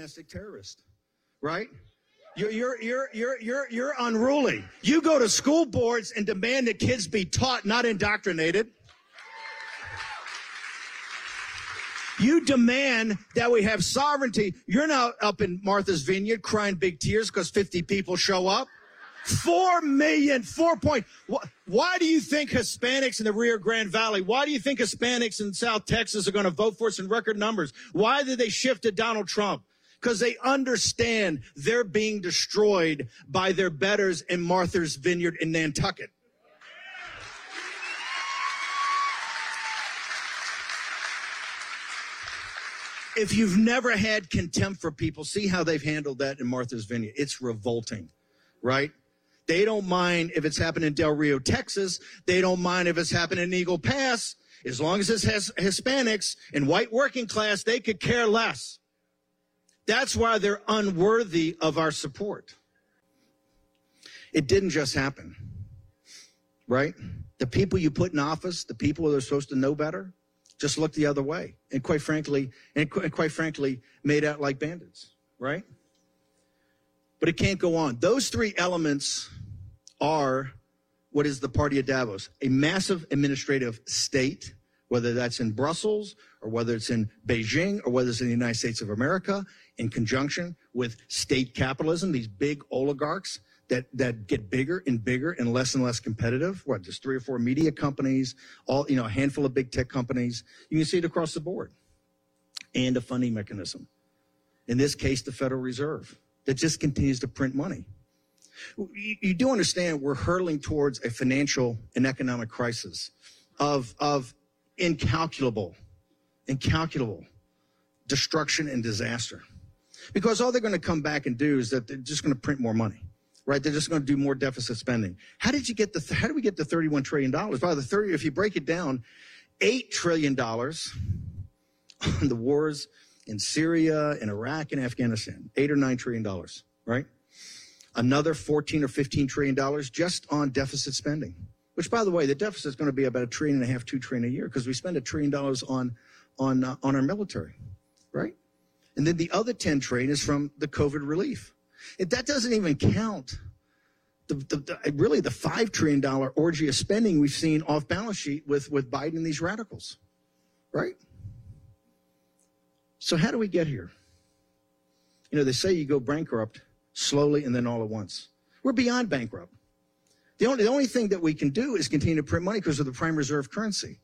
domestic terrorist, right? You're, you're, you're, you're, you're, you're unruly. You go to school boards and demand that kids be taught, not indoctrinated. You demand that we have sovereignty. You're now up in Martha's Vineyard crying big tears because 50 people show up. Four million, four point. Why do you think Hispanics in the Rio Grande Valley? Why do you think Hispanics in South Texas are going to vote for us in record numbers? Why did they shift to Donald Trump? Because they understand they're being destroyed by their betters in Martha's Vineyard in Nantucket. If you've never had contempt for people, see how they've handled that in Martha's Vineyard. It's revolting, right? They don't mind if it's happening in Del Rio, Texas. They don't mind if it's happening in Eagle Pass. As long as it has Hispanics and white working class, they could care less. That's why they're unworthy of our support. It didn't just happen, right? The people you put in office, the people that are supposed to know better, just looked the other way, and quite frankly, and quite frankly, made out like bandits, right? But it can't go on. Those three elements are what is the party of Davos a massive administrative state, whether that's in Brussels or whether it's in Beijing or whether it's in the United States of America, in conjunction with state capitalism, these big oligarchs that, that get bigger and bigger and less and less competitive. What, just three or four media companies, all, you know, a handful of big tech companies. You can see it across the board. And a funding mechanism. In this case, the Federal Reserve that just continues to print money. You, you do understand we're hurtling towards a financial and economic crisis of, of incalculable, incalculable destruction and disaster. Because all they're going to come back and do is that they're just going to print more money, right? They're just going to do more deficit spending. How did you get the, how do we get the $31 trillion? By the 30, if you break it down, $8 trillion on the wars in Syria and Iraq and Afghanistan, eight or nine trillion dollars, right? another 14 or 15 trillion dollars just on deficit spending. Which, by the way, the deficit is going to be about a trillion and a half, two trillion a year because we spend a trillion dollars on on uh, on our military, right? And then the other 10 trillion is from the COVID relief. If that doesn't even count the, the, the, really the five trillion dollar orgy of spending we've seen off balance sheet with with Biden and these radicals, right? So how do we get here? You know, they say you go bankrupt slowly, and then all at once. We're beyond bankrupt. The only, the only thing that we can do is continue to print money because of the prime reserve currency.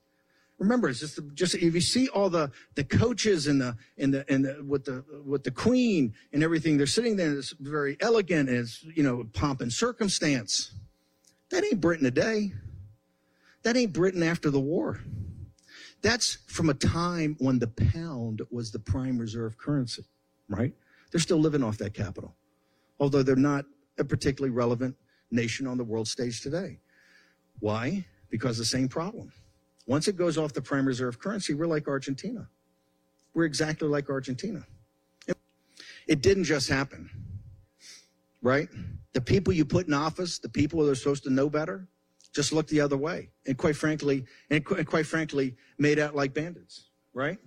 Remember, it's just, just if you see all the, the coaches and the and the and the with the with the queen and everything, they're sitting there. It's very elegant. And it's you know pomp and circumstance. That ain't Britain today. That ain't Britain after the war. That's from a time when the pound was the prime reserve currency, right? They're still living off that capital although they're not a particularly relevant nation on the world stage today. Why? Because the same problem. Once it goes off the prime reserve currency, we're like Argentina. We're exactly like Argentina. It didn't just happen, right? The people you put in office, the people that are supposed to know better, just looked the other way, and quite frankly, and quite frankly, made out like bandits, right?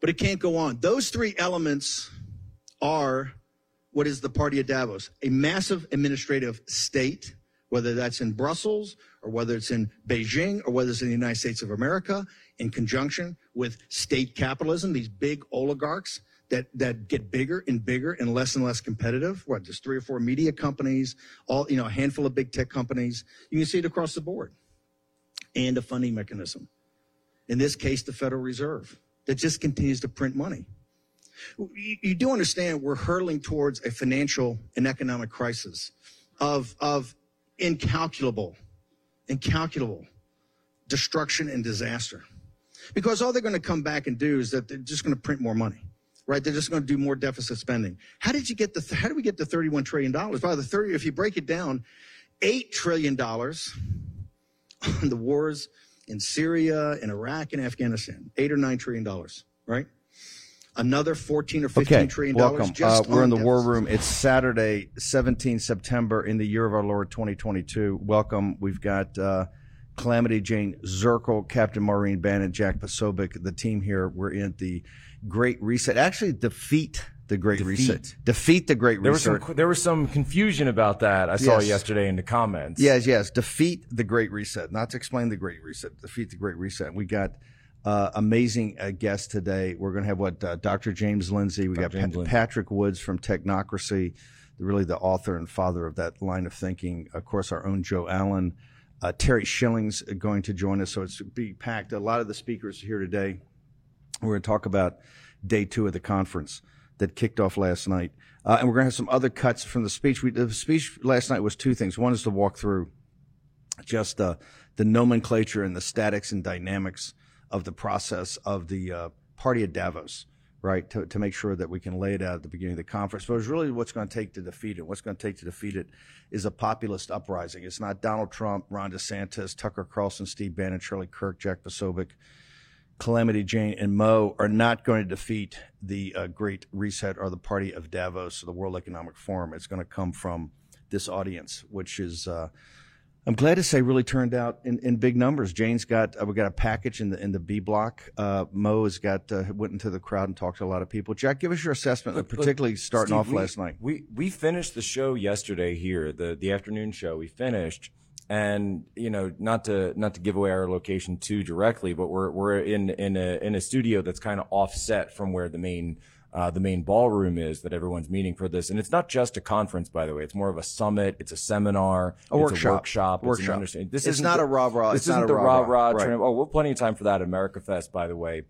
But it can't go on. Those three elements are what is the party of Davos? A massive administrative state, whether that's in Brussels or whether it's in Beijing or whether it's in the United States of America, in conjunction with state capitalism, these big oligarchs that, that get bigger and bigger and less and less competitive. What, just three or four media companies, all, you know, a handful of big tech companies. You can see it across the board. And a funding mechanism. In this case, the Federal Reserve that just continues to print money. You, you do understand we're hurtling towards a financial and economic crisis of, of incalculable, incalculable destruction and disaster. Because all they're going to come back and do is that they're just going to print more money right? They're just going to do more deficit spending. How did you get the, how do we get the $31 trillion? By the 30, if you break it down, $8 trillion on the wars in Syria in Iraq and Afghanistan, eight or nine trillion dollars, right? Another 14 or 15 okay, trillion welcome. dollars. Uh, we're in the war room. It's Saturday, 17 September in the year of our Lord 2022. Welcome. We've got uh, Calamity Jane Zirkle, Captain Maureen Bannon, Jack Posobiec, the team here. We're in the Great Reset. Actually, defeat the Great Defeat. Reset. Defeat the Great There was Reset. some there was some confusion about that. I saw yesterday in the comments. Yes, yes. Defeat the Great Reset. Not to explain the Great Reset. Defeat the Great Reset. We got uh, amazing uh, guests today. We're going to have what uh, Dr. James Lindsay. We got Pa-. Patrick Woods from Technocracy, really the author and father of that line of thinking. Of course, our own Joe Allen. Uh, Terry Schilling's going to join us, so it's be packed. A lot of the speakers here today. We're going to talk about day two of the conference that kicked off last night. Uh, and we're going to have some other cuts from the speech. We, the speech last night was two things. One is to walk through just uh, the nomenclature and the statics and dynamics of the process of the uh, party at Davos, right? To, to make sure that we can lay it out at the beginning of the conference. But it's really what's going to take to defeat it. What's going to take to defeat it is a populist uprising. It's not Donald Trump, Ron DeSantis, Tucker Carlson, Steve Bannon, Charlie Kirk, Jack Posobiec. Calamity Jane and Mo are not going to defeat the uh, Great Reset or the Party of Davos or the World Economic Forum. It's going to come from this audience, which is, uh, I'm glad to say, really turned out in, in big numbers. Jane's got uh, we got a package in the in the B block. Uh, Mo has got uh, went into the crowd and talked to a lot of people. Jack, give us your assessment, Look, look, particularly starting Steve, off we- last night. We we finished the show yesterday here, the the afternoon show. We finished, and you know, not to not to give away our location too directly, but we're we're in in a in a studio that's kind of offset from where the main. Uh, the main ballroom is that everyone's meeting for this, and it's not just a conference, by the way. It's more of a summit. It's a seminar. A it's workshop. A workshop. It's an Workshop. understanding. This It's isn't the- a rah-rah. This isn't the rah rah. Right. Oh, we'll have plenty of time for that. at America Fest, by the way.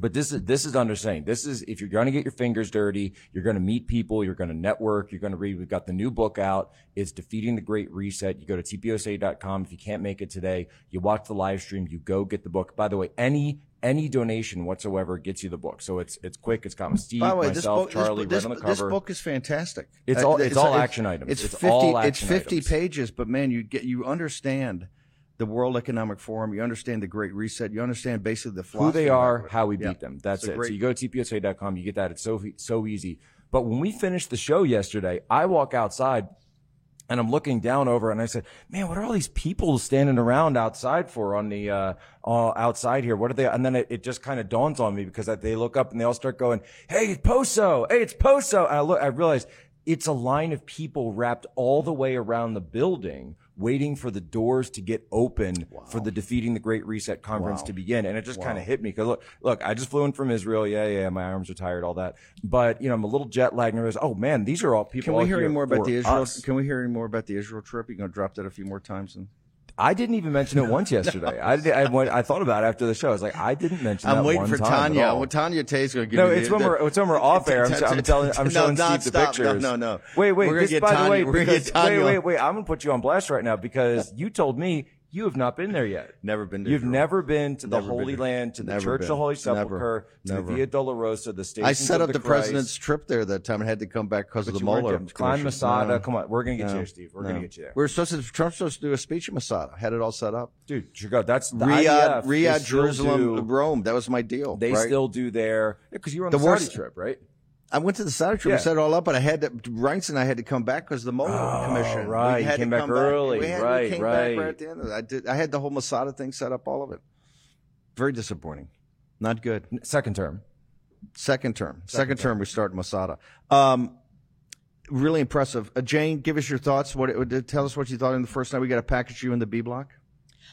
But this is this is understanding. This is if you're going to get your fingers dirty, you're going to meet people, you're going to network, you're going to read. We've got the new book out. It's defeating the Great Reset. You go to tposa.com if you can't make it today. You watch the live stream. You go get the book. By the way, any any donation whatsoever gets you the book. So it's it's quick. It's got Steve, By the way, this myself, book, Charlie, this, right on the cover. this book is fantastic. It's Uh, all- it's all action items. It's, It's 50, all it's 50 items. pages, but man, you get you understand the World Economic Forum. You understand the Great Reset. You understand basically the who they are, how we Yeah. beat them. That's it. great- so you go to tposa.com, you get that. It's so so easy. But when we finished the show yesterday, I walk outside and I'm looking down over and I said, "Man, what are all these people standing around outside for on the uh, uh outside here? What are they?" And then it, it just kind of dawns on me because I, they look up and they all start going, "Hey, it's Poso! Hey, it's Poso!" And I look, I realize it's a line of people wrapped all the way around the building. Waiting for the doors to get open for the defeating the Great Reset conference Wow. to begin, and it just kind of hit me because look, look, I just flew in from Israel. Yeah, yeah, my arms are tired, all that. But you know, I'm a little jet lagged, and I was, oh man, these are all people. Can we hear any more about the Israel? us. Can we hear any more about the Israel trip? You going to drop that a few more times? And I didn't even mention it once yesterday. I, did, I went, I thought about it after the show. I was like, I didn't mention. I'm that waiting for Tanya. Well, Tanya Tay's going to give No, you it's the, when we're it's when we're off air. I'm, I'm telling I'm No, showing no, Steve the stop. No, pictures. no, no. Wait, wait. We're gonna This, get by the Tanya- way, because, wait, wait, wait. I'm gonna put you on blast right now because you told me you have not been there yet. Never been to You've Israel. never been to the Never Holy to- Land, to the never Church of been. the Holy. Sepulchre, to Never. the Via Dolorosa, the Stations I set up the, the president's trip there that time and had to come back because of the Mueller. Climb. Masada. No. Come on, we're gonna get you there, Steve. We're gonna get you there, We're supposed to. Trump's supposed to do a speech in Masada. Had it all set up. dude. Go. That's the Riyadh. Riyadh, Jerusalem, do- Rome. That was my deal. They right? still do there because you were on The the, worst- trip, right? I went to the Saudi trip. Yeah. We set it all up, but I had to. Reince and I had to come back because the Mueller Oh, commission. right. We had came to back come early. We had, Right, we came right. back right at the end of it. I did. I had the whole Masada thing set up. All of it. Very disappointing. Not good. Second term. Second term. Second, term. We start Masada. Um, really impressive. Uh, Jane, give us your thoughts. What? It, tell us what you thought in the first night. We got to package you in the B block.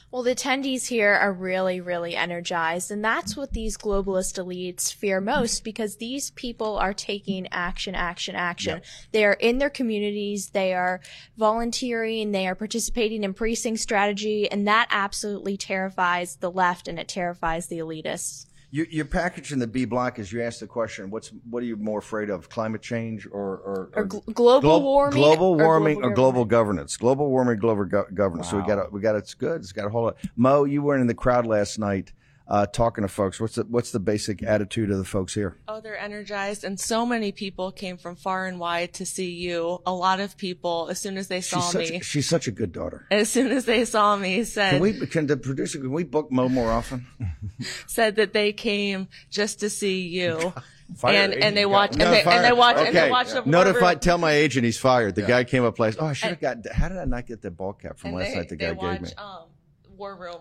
Well, the attendees here are really, really energized, and that's what these globalist elites fear most because these people are taking action, action, action. They are in their communities, they are volunteering, they are participating in precinct strategy, and that absolutely terrifies the left and it terrifies the elitists. Your, your package in the B block is you ask the question, what's what are you more afraid of, climate change or or, Or gl- global glo- warming global or warming global or global governance, global warming, global go- governance. So we Wow. got we got it's good. It's got a whole lot. Mo, you weren't in the crowd last night uh, talking to folks. What's the what's the basic attitude of the folks here? Oh, they're energized. And so many people came from far and wide to see you. A lot of people, as soon as they saw She's such me, she's such a good daughter. as soon as they saw me, said, Can we can the producer can we book Mo more often? said that they came just to see you. Fire and, and they watch, one. and they, and they watch, and they Okay. watch the Notify. Harvard- Tell my agent he's fired. The guy came up last. Oh, I should have got. How did I not get the ball cap from and last they, night? The they guy watch, gave me. um, War Room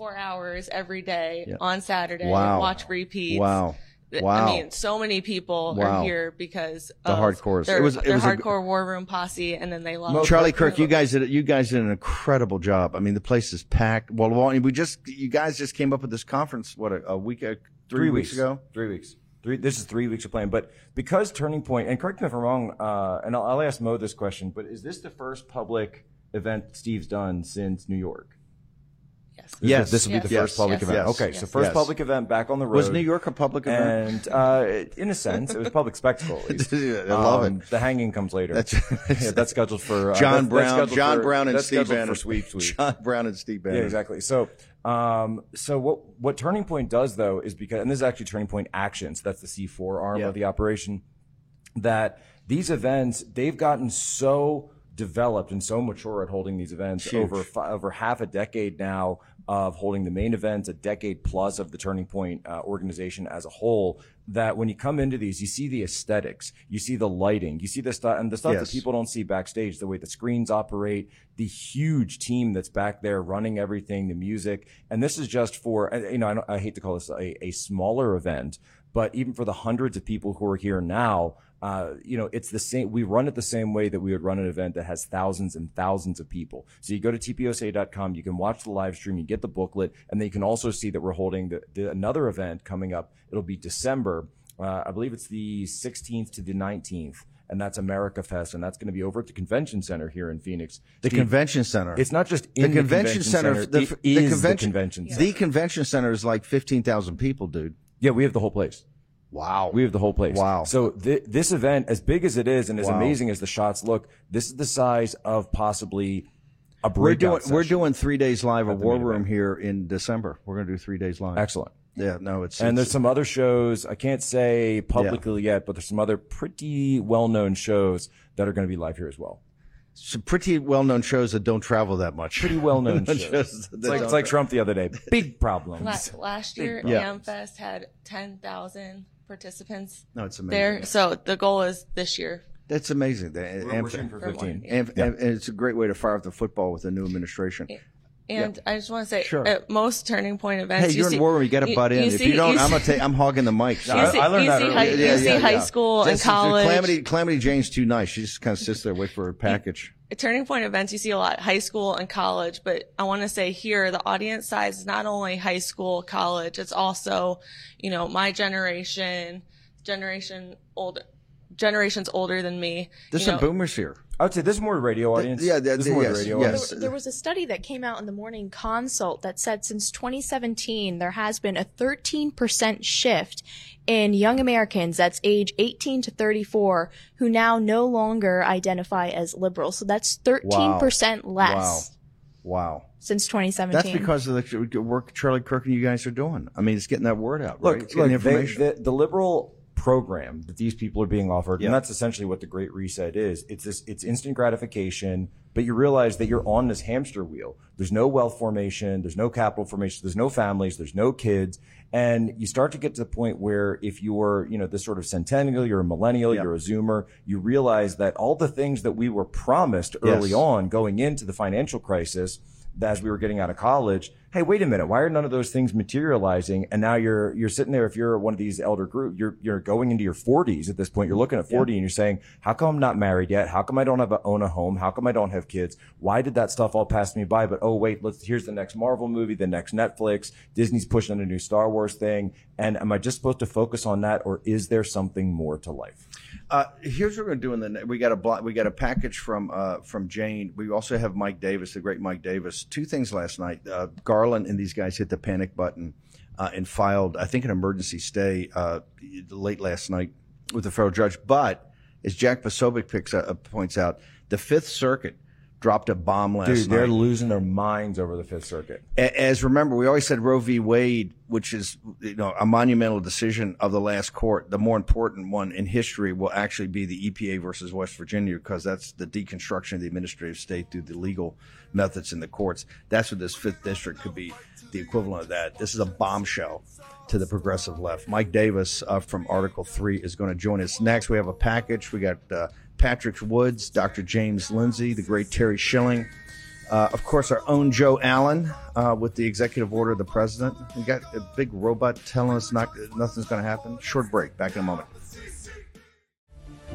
four hours every day Yeah. on Saturday. Wow. Watch repeats. Wow. Wow. I mean, so many people Wow. are here because The of hardcores. Their, It was- it their was a- hardcore War Room posse, and then they love Charlie Kirk, you guys did you guys did an incredible job. I mean, the place is packed. Well, well, we just you guys just came up with this conference what a, a week, uh, three, weeks, ago. Three weeks. Three. This is three weeks of playing. But because Turning Point, and correct me if I'm wrong, uh, and I'll, I'll ask Mo this question. But is this the first public event Steve's done since New York? Yes. This- Yes. This will be the Yes. first public Yes. event. Yes. Okay, so Yes. first Yes. public event back on the road. Was New York a public event? And uh, in a sense, it was public spectacle. At least. I love Um, it. The hanging comes later. That's- yeah, that's scheduled for uh, John that's- that's Brown, scheduled John for- Brown, and that's Steve scheduled Bannon. for Sweeps Week. John Brown and Steve Bannon. Yeah, exactly. So, um, so what what Turning Point does though is because, and this is actually Turning Point Action, so that's the C4 arm Yeah. of the operation. That these events they've gotten so developed and so mature at holding these events Huge. over fi- over half a decade now of holding the main events, a decade plus of the Turning Point uh, organization as a whole. That when you come into these, you see the aesthetics, you see the lighting, you see the stuff, and the stuff Yes. that people don't see backstage, the way the screens operate, the huge team that's back there running everything, the music. And this is just for, you know, I, don't- I hate to call this a, a smaller event, but even for the hundreds of people who are here now, uh, you know, it's the same. We run it the same way that we would run an event that has thousands and thousands of people. So you go to tposa.com, you can watch the live stream, you get the booklet, and then you can also see that we're holding the, the, another event coming up. It'll be December. Uh, I believe it's the 16th to the 19th. And that's America Fest, and that's going to be over at the convention center here in Phoenix. The Steve, convention center. It's not just in the in convention, center. center. the, it the is convention, the convention center. The convention center is like fifteen thousand people, dude. yeah, we have the whole place. Wow. We have the whole place. Wow. So th- this event, as big as it is and as Wow. amazing as the shots look, this is the size of possibly a we're doing we're doing three days live at the War Room event. here in December. We're going to do three days live. excellent. Yeah, no, it's And it's- there's some other shows I can't say publicly yet, but there's some other pretty well-known shows that are going to be live here as well. some pretty well known shows that don't travel that much. Pretty well-known shows. Shows that It's like, don't it's like Trump the other day. Big problems. La- last year, Yeah. AmFest had 10,000 participants No, it's amazing. there. So the goal is this year. That's amazing. The, We're, and, we're for For 15. one. and, and it's a great way to fire up the football with the new administration. And I just want to say, Sure. at most turning point events, Hey, you you're see, in War You got to butt in. if see- you don't, you I'm gonna take. I'm hogging the mic. You I- see, I learned you that see early. high, Yeah, you yeah, see yeah, high yeah. school and That's- college. Calamity, Calamity Jane's too nice. She just kind of sits there, wait for her package. At turning point events, you see a lot high school and college, but I want to say here, the audience size is not only high school, college, it's also, you know, my generation, generation older, generations older than me. There's you some know, boomers here. I would say this is more radio audience. yeah, this is yeah, more yes, radio yes. audience. There, there was a study that came out in the morning consult that said since 2017 there has been a 13% shift in young Americans that's age 18 to 34 who now no longer identify as liberal. So that's 13% less Wow. Wow. since 2017. That's because of the work Charlie Kirk and you guys are doing. I mean, it's getting that word out, right? Look, It's look getting they- information. the, the liberal program that these people are being offered, Yeah. and that's essentially what the Great Reset is. It's this, it's instant gratification, but you realize that you're on this hamster wheel. There's no wealth formation, there's no capital formation, there's no families, there's no kids, and you start to get to the point where if you're, you know, this sort of centennial, you're a millennial, Yeah. you're a Zoomer, you realize that all the things that we were promised early Yes. on going into the financial crisis as we were getting out of college. Hey, wait a minute. Why are none of those things materializing? And now you're, you're sitting there. If you're one of these elder group, you're, you're going into your forties at this point. You're looking at 40 and you're saying, how come I'm not married yet? How come I don't have a, own a home? How come I don't have kids? Why did that stuff all pass me by? But oh, wait, let's, here's the next Marvel movie, the next Netflix. Disney's pushing a new Star Wars thing. And am I just supposed to focus on that or is there something more to life? Uh, here's what we're to do. In the we got a we got a package from uh, from Jane. We also have Mike Davis, the great Mike Davis. Two things last night. Uh, Garland and these guys hit the panic button uh, and filed, I think, an emergency stay uh, late last night with the federal judge. But as Jack Posobiec picks uh, points out, the Fifth Circuit dropped a bomb last Dude, they're losing their minds over the Fifth Circuit. As remember, we always said Roe v. Wade, which is you know a monumental decision of the last court. The more important one in history will actually be the EPA versus West Virginia because that's the deconstruction of the administrative state through the legal methods in the courts. That's what this fifth district could be the equivalent of that. This is a bombshell to the progressive left. Mike Davis uh, from Article Three is going to join us next. We have a package. We got uh, Patrick Woods, Dr. James Lindsay, the great Terry Schilling Uh, of course, our own Joe Allen uh, with the executive order of the president. We got a big robot telling us not, nothing's going to happen. Short break. Back in a moment.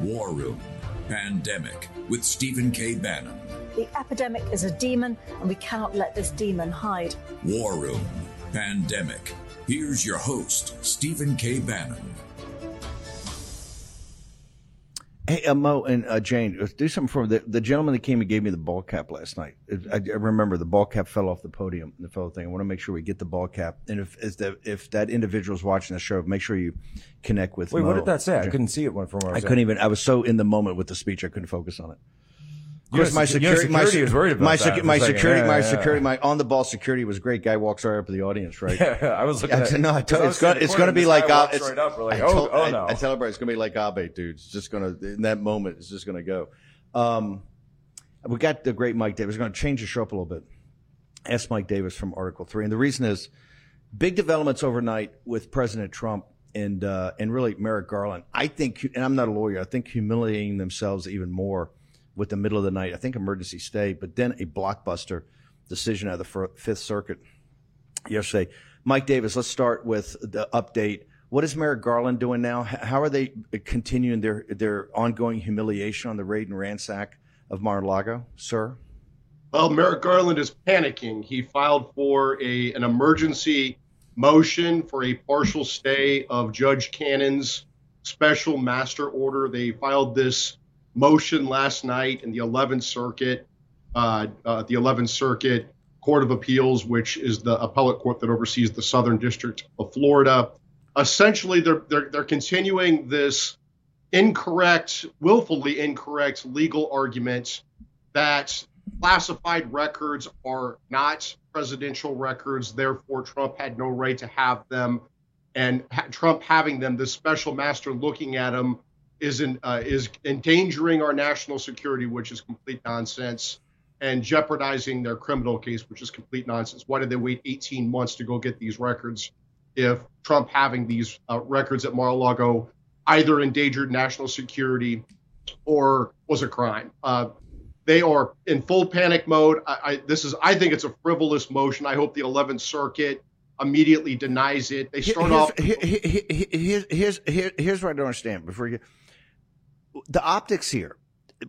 War Room Pandemic with Stephen K. Bannon. The epidemic is a demon, and we cannot let this demon hide. War Room Pandemic. Here's your host, Stephen K. Bannon. Hey, uh, Mo and uh, Jane, uh, do something for me. The, the gentleman that came and gave me the ball cap last night. I, I remember the ball cap fell off the podium, the fellow thing. I want to make sure we get the ball cap. And if if that, if that individual's watching the show, make sure you connect with. Wait, Mo. what did that say? I couldn't see it when from where I I was at. couldn't even. I was so in the moment with the speech, I couldn't focus on it. Of course, my secu- you know, security, my, security was worried about my, that secu- for my second. security, Yeah, my yeah, security, my on the ball security was great. Guy walks right up to the audience, right? Yeah, I was looking I at no, I I it's gonna, it's gonna be like, uh, it's, right up. We're like, I oh, told, oh I- no. I, tell it's gonna be like Abe, dude. It's just gonna, in that moment, it's just gonna go. Um, we got the great Mike Davis. We're gonna change the show up a little bit. Ask Mike Davis from Article Three, and the reason is big developments overnight with President Trump and uh, and really Merrick Garland. I think, and I'm not a lawyer. I think humiliating themselves even more with the middle of the night. I think emergency stay, but then a blockbuster decision out of the Fifth Circuit yesterday. Mike Davis, let's start with the update. What is Merrick Garland doing now? How are they continuing their their ongoing humiliation on the raid and ransack of Mar-a-Lago, sir? Well, Merrick Garland is panicking. He filed for a an emergency motion for a partial stay of Judge Cannon's special master order. They filed this motion last night in the 11th Circuit, uh, uh, the 11th Circuit Court of Appeals, which is the appellate court that oversees the Southern District of Florida. Essentially, they're they're, they're continuing this incorrect, willfully incorrect legal argument that classified records are not presidential records. Therefore, Trump had no right to have them, and ha- Trump having them, the special master looking at them, is in, uh, is endangering our national security, which is complete nonsense, and jeopardizing their criminal case, which is complete nonsense. Why did they wait 18 months to go get these records if Trump having these uh, records at Mar-a-Lago either endangered national security or was a crime? Uh, they are in full panic mode. I, I, this is, I think, it's a frivolous motion. I hope the 11th Circuit immediately denies it. They start here's, off. here- here- here- here's, here's, here- here's what I don't understand. Before you, the optics here.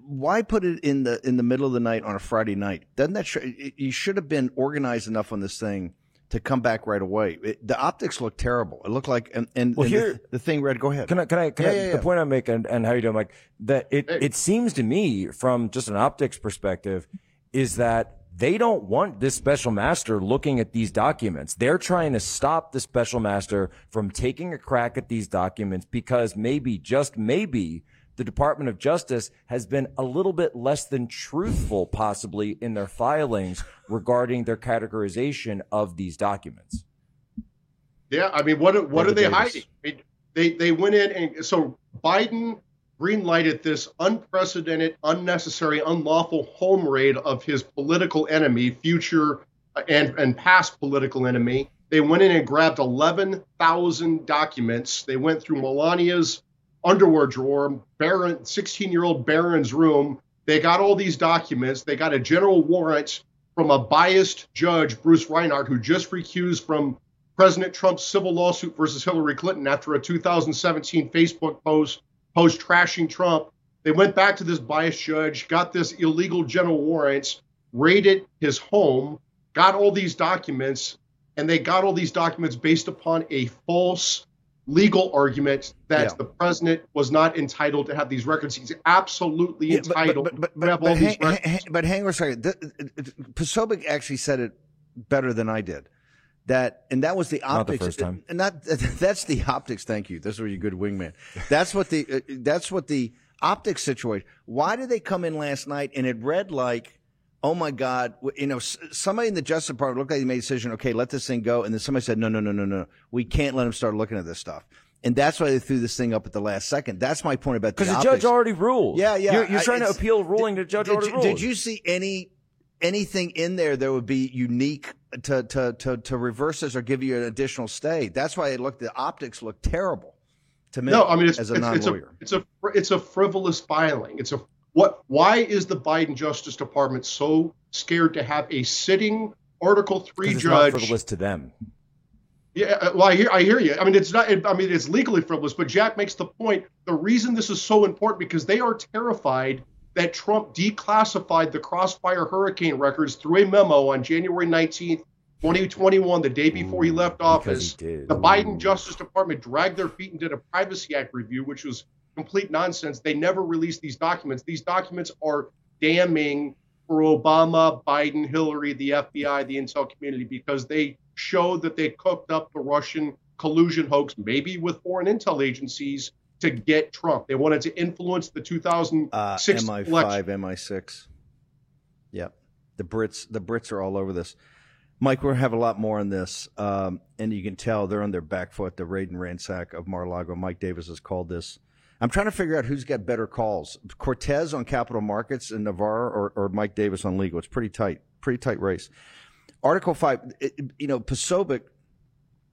Why put it in the in the middle of the night on a Friday night? Doesn't that sh- you should have been organized enough on this thing to come back right away? It, the optics look terrible. It looked like and and, Well, and here- the, the thing read. Go ahead. Can I? Can I? Can Yeah, I yeah, The yeah. point I'm making, and how you doing, Mike? That it Hey. it seems to me, from just an optics perspective, is that they don't want this special master looking at these documents. They're trying to stop the special master from taking a crack at these documents because maybe, just maybe, the Department of Justice has been a little bit less than truthful, possibly, in their filings regarding their categorization of these documents. Yeah, I mean, what what are they Davis. hiding? I mean, they they went in and so Biden greenlighted this unprecedented, unnecessary, unlawful home raid of his political enemy, future uh, and and past political enemy. They went in and grabbed 11,000 documents. They went through Melania's underwear drawer, Barron, 16-year-old Barron's room. They got all these documents. They got a general warrant from a biased judge, Bruce Reinhart, who just recused from President Trump's civil lawsuit versus Hillary Clinton after a 2017 Facebook post post trashing Trump. They went back to this biased judge, got this illegal general warrant, raided his home, got all these documents, and they got all these documents based upon a false legal argument that Yeah. the president was not entitled to have these records. He's absolutely Yeah, but- but- entitled but, but, to but, all but, these hang, records. hang- but hang on a second. Posobiec actually said it better than I did. That and that was the optics. Not the optics. first time. And not that's the optics. Thank you. This is your good wingman. That's what the uh, that's what the optics situation. Why did they come in last night and it read like, oh my God, you know, somebody in the Justice Department looked like they made a decision. Okay, let this thing go, and then somebody said, no, no, no, no, no, we can't let them start looking at this stuff. And that's why they threw this thing up at the last second. That's my point about the Because the optics. judge already ruled. Yeah, yeah. You're, you're I- trying to it's- appeal ruling the judge did already you, ruled. Did you see any anything in there that would be unique to to to, to reverse this or give you an additional stay? That's why it looked. The optics looked terrible to me. No, I mean it's as a it's, it's non-lawyer. it's a fr- it's a frivolous filing. It's a What? Why is the Biden Justice Department so scared to have a sitting Article Three 'Cause it's not judge? frivolous to them. Yeah, uh, well, I hear, I hear you. I mean, it's not. I mean, it's legally frivolous. But Jack makes the point. The reason this is so important because they are terrified that Trump declassified the Crossfire hurricane records through a memo on January 19th, 2021, the day before he left office. he. The Biden Justice Department dragged their feet and did a Privacy Act review, which was complete nonsense. They never released these documents. These documents are damning for Obama, Biden, Hillary, the FBI, the intel community, because they showed that they cooked up the Russian collusion hoax, maybe with foreign intel agencies, to get Trump. They wanted to influence the 2006 Uh, election. MI5, MI6. Yep. The Brits, the Brits are all over this. Mike, we're gonna have a lot more on this, um, and you can tell they're on their back foot. The raid and ransack of Mar-a-Lago. Mike Davis has called this. I'm trying to figure out who's got better calls: Cortez on capital markets in Navarro, or, or Mike Davis on legal. It's pretty tight, pretty tight race. Article five, it, you know, Posobiec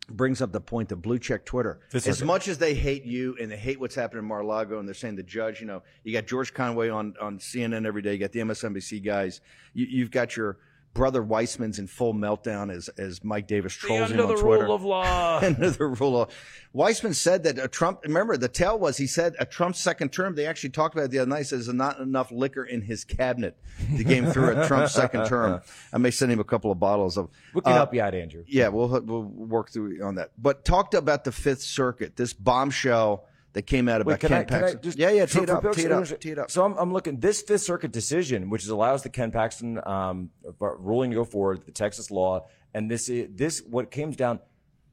brings up the point that blue check Twitter. As much as they hate you and they hate what's happening in Mar-a-Lago and they're saying the judge, you know, you got George Conway on, on CNN every day. You got the MSNBC guys. You, you've got your brother Weissmann's in full meltdown as, as Mike Davis trolls him on Twitter. law. Under the rule of Weissman said that a Trump. Remember, the tell was he said a Trump second term. They actually talked about it the other night. Says there's not enough liquor in his cabinet to get him through a Trump second term. I may send him a couple of bottles of. We can uh, help you out, Andrew. yeah, we'll we'll work through on that. But talked about the Fifth Circuit, this bombshell that came out about Wait, can Ken I, can I Paxton. just yeah, yeah, tee it up, tee it up, tee it up. So I'm, I'm looking this Fifth Circuit decision, which allows the Ken Paxton um, ruling to go forward, the Texas law, and this is, this what comes down.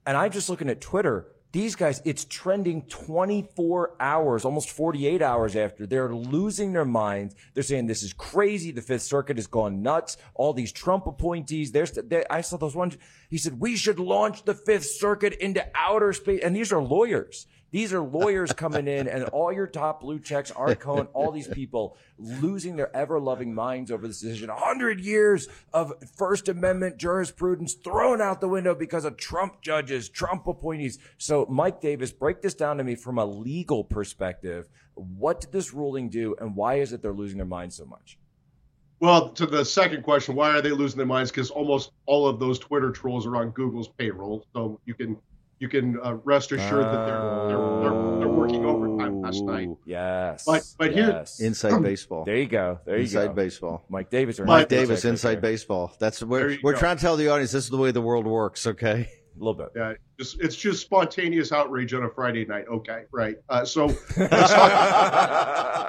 And I'm just looking at Twitter. These guys, it's trending 24 hours, almost 48 hours after. They're losing their minds. They're saying this is crazy. The Fifth Circuit has gone nuts. All these Trump appointees. There's, they, I saw those ones. He said we should launch the Fifth Circuit into outer space. And these are lawyers. These are lawyers coming in, and all your top blue checks, Art Cohen, all these people losing their ever loving minds over this decision. A hundred years of First Amendment jurisprudence thrown out the window because of Trump judges, Trump appointees. So, Mike Davis, break this down to me from a legal perspective. What did this ruling do, and why is it they're losing their minds so much? Well, to the second question, why are they losing their minds? Because almost all of those Twitter trolls are on Google's payroll, so you can you can uh, rest assured that they're, they're they're they're working overtime last night. Yes. But- but here- yes. Inside baseball. there you go. There you Inside go. baseball. Mike Davis. or Mike Inside Davis, Baseball. inside baseball. That's There we're go. trying to tell the audience this is the way the world works. Okay. A little bit. Yeah, just it's just spontaneous outrage on a Friday night. Okay, right. Uh, so let's talk,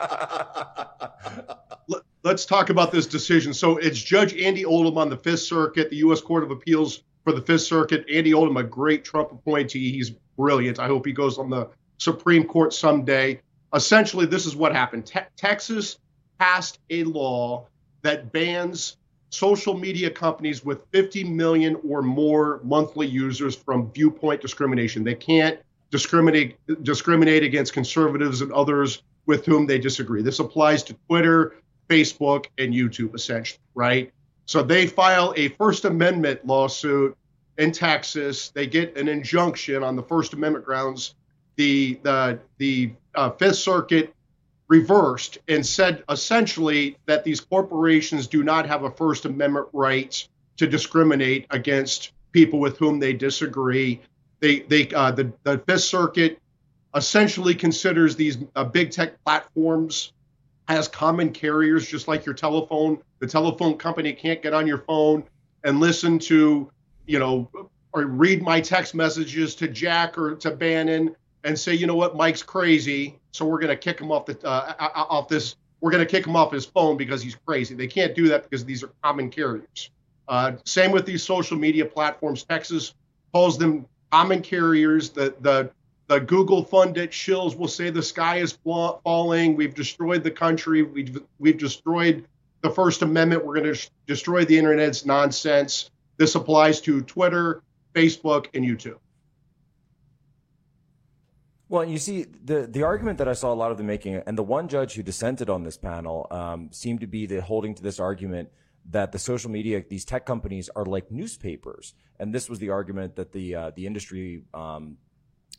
let- let's talk about this decision. So it's Judge Andy Oldham on the Fifth Circuit, the U.S. Court of Appeals for the Fifth Circuit. Andy Oldham, a great Trump appointee. He's brilliant. I hope he goes on the Supreme Court someday. Essentially, this is what happened. Te- Texas passed a law that bans social media companies with 50 million or more monthly users from viewpoint discrimination. They can't discriminate discriminate against conservatives and others with whom they disagree. This applies to Twitter, Facebook, and YouTube, essentially, right? So they file a First Amendment lawsuit in Texas. They get an injunction on the First Amendment grounds. The the the uh, Fifth Circuit reversed and said essentially that these corporations do not have a First Amendment right to discriminate against people with whom they disagree. They they uh, the the Fifth Circuit essentially considers these uh, big tech platforms as common carriers, just like your telephone. The telephone company can't get on your phone and listen to, you know, or read my text messages to Jack or to Bannon and say, you know what, Mike's crazy, so we're going to kick him off the uh, off this. We're going to kick him off his phone because he's crazy. They can't do that because these are common carriers. Uh, same with these social media platforms. Texas calls them common carriers. The the the Google funded shills will say the sky is falling. We've destroyed the country. We've we've destroyed the First Amendment. We're going to destroy the internet. It's nonsense. This applies to Twitter, Facebook, and YouTube. Well, you see, the the argument that I saw a lot of them making, and the one judge who dissented on this panel um, seemed to be the holding to this argument that the social media, these tech companies, are like newspapers, and this was the argument that the uh, the industry um,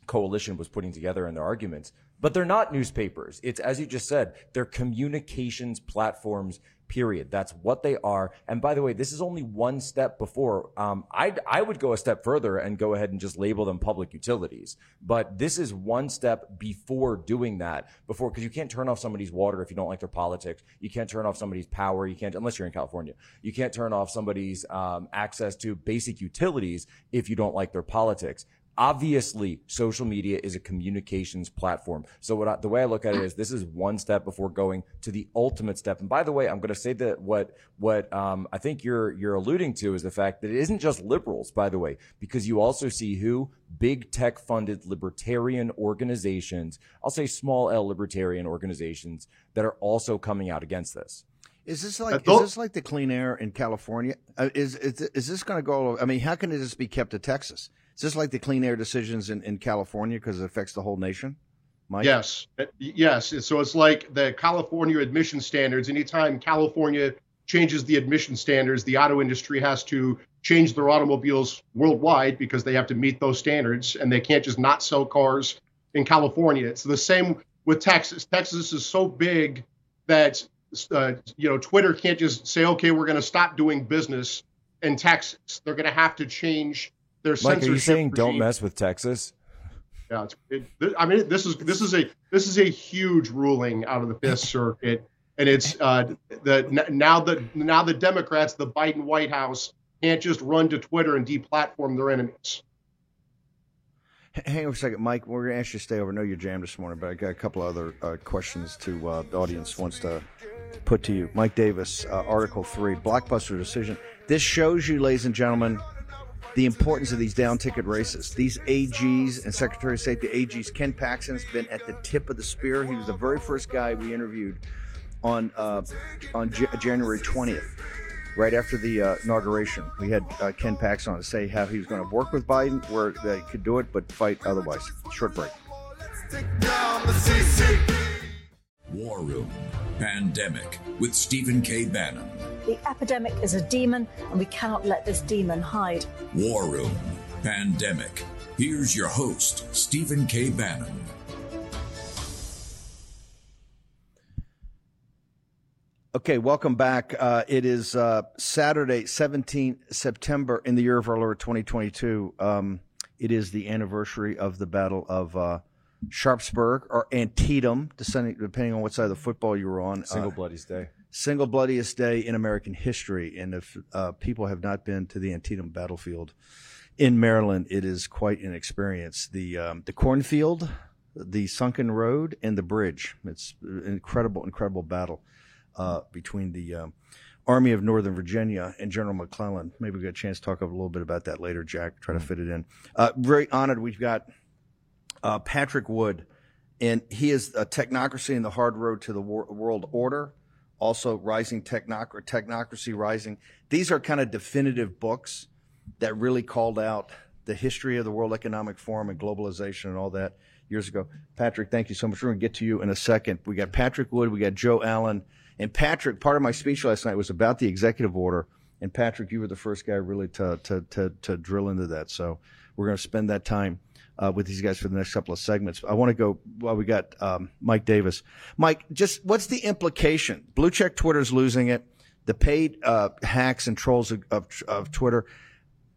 coalition was putting together in their arguments. But they're not newspapers. It's, as you just said, they're communications platforms, period. That's what they are. And by the way, this is only one step before. Um, I, I would go a step further and go ahead and just label them public utilities. But this is one step before doing that, before, because you can't turn off somebody's water if you don't like their politics. You can't turn off somebody's power. You can't, unless you're in California, you can't turn off somebody's um, access to basic utilities if you don't like their politics obviously social media is a communications platform. So what I, the way I look at it is this is one step before going to the ultimate step. And by the way, I'm going to say that what, what, um, I think you're, you're alluding to is the fact that it isn't just liberals, by the way, because you also see who big tech funded libertarian organizations, I'll say small L libertarian organizations that are also coming out against this. Is this like Uh, is this like the clean air in California? Uh, is, is is this going to go? I mean, how can it just be kept to Texas? Is this like the clean air decisions in, in California because it affects the whole nation? Mike? Yes, Uh, yes. So it's like the California admission standards. Anytime California changes the admission standards, the auto industry has to change their automobiles worldwide because they have to meet those standards, and they can't just not sell cars in California. It's the same with Texas. Texas is so big that uh, you know Twitter can't just say, "Okay, we're going to stop doing business in Texas." They're going to have to change Mike, are you saying don't mess with Texas? Yeah, it's, it, I mean, this is this is a this is a huge ruling out of the Fifth Circuit, and it's uh, the now the now the Democrats, the Biden White House, can't just run to Twitter and deplatform their enemies. Hang on a second, Mike. We're going to ask you to stay over. I know you're jammed this morning, but I got a couple other uh, questions to uh, the audience wants to put to you. Mike Davis, uh, Article Three, blockbuster decision. This shows you, ladies and gentlemen, the importance of these down ticket races. These AGs and Secretary of State, the AGs, Ken Paxton's been at the tip of the spear. He was the very first guy we interviewed on uh, on J- January 20th, right after the uh, inauguration. We had uh, Ken Paxton to say how he was going to work with Biden, where they could do it, but fight otherwise. Short break. War Room Pandemic with Stephen K. Bannon. The epidemic is a demon, and we cannot let this demon hide. War Room Pandemic. Here's your host, Stephen K. Bannon. Okay, welcome back. Uh, it is uh, Saturday, 17 September in the year of our Lord 2022. Um, it is the anniversary of the Battle of uh, Sharpsburg or Antietam, depending on what side of the football you were on. Single Uh, bloodiest day. Single bloodiest day in American history. And if uh, people have not been to the Antietam battlefield in Maryland, it is quite an experience. The um, the cornfield, the sunken road, and the bridge. It's an incredible, incredible battle uh, between the um, Army of Northern Virginia and General McClellan. Maybe we get a chance to talk a little bit about that later, Jack. Try to fit it in. Uh, very honored. We've got uh, Patrick Wood, and he is a technocracy in the hard road to the wor- world order. Also, rising technoc- technocracy rising. These are kind of definitive books that really called out the history of the World Economic Forum and globalization and all that years ago. Patrick, thank you so much. We're going to get to you in a second. We got Patrick Wood, we got Joe Allen, and Patrick. Part of my speech last night was about the executive order, and Patrick, you were the first guy really to to to, to drill into that. So we're going to spend that time uh, with these guys for the next couple of segments. I want to go. Well, we got um, Mike Davis. Mike, just what's the implication? Blue check Twitter's losing it. The paid uh, hacks and trolls of, of, of Twitter.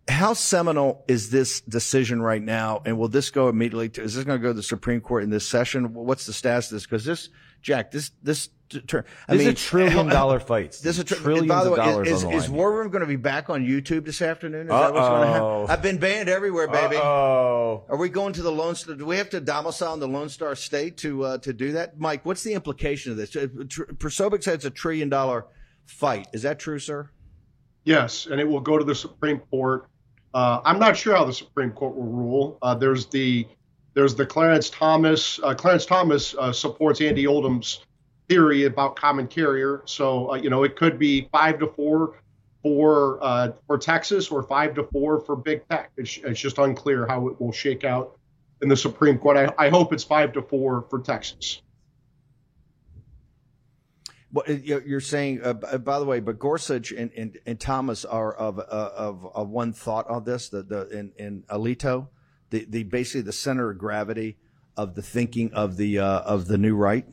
How seminal is this decision right now? And will this go immediately to, is this going to go to the Supreme Court in this session? What's the status of this? Because this, Jack, this, this, ter- I These mean, are trillion dollar fights. This is a tr- trillions by the way, dollars is, is, is. War Room going to be back on YouTube this afternoon? Is that what's going to happen? I've been banned everywhere, baby. Oh, Are we going to the Lone Star? Do we have to domicile in the Lone Star State to uh, to do that? Mike, what's the implication of this? Uh, Tr- Posobiec said it's a trillion dollar fight. Is that true, sir? Yes, and it will go to the Supreme Court. Uh, I'm not sure how the Supreme Court will rule. Uh, there's the there's the Clarence Thomas. Uh, Clarence Thomas uh, supports Andy Oldham's theory about common carrier. So uh, you know it could be five to four for uh, for Texas or five to four for big tech. It's, it's just unclear how it will shake out in the Supreme Court. I, I hope it's five to four for Texas. Well, uh, you're saying, uh, by the way, but Gorsuch and, and, and Thomas are of, uh, of of one thought on this. The the in, in Alito, the, the basically the center of gravity of the thinking of the uh, of the new right?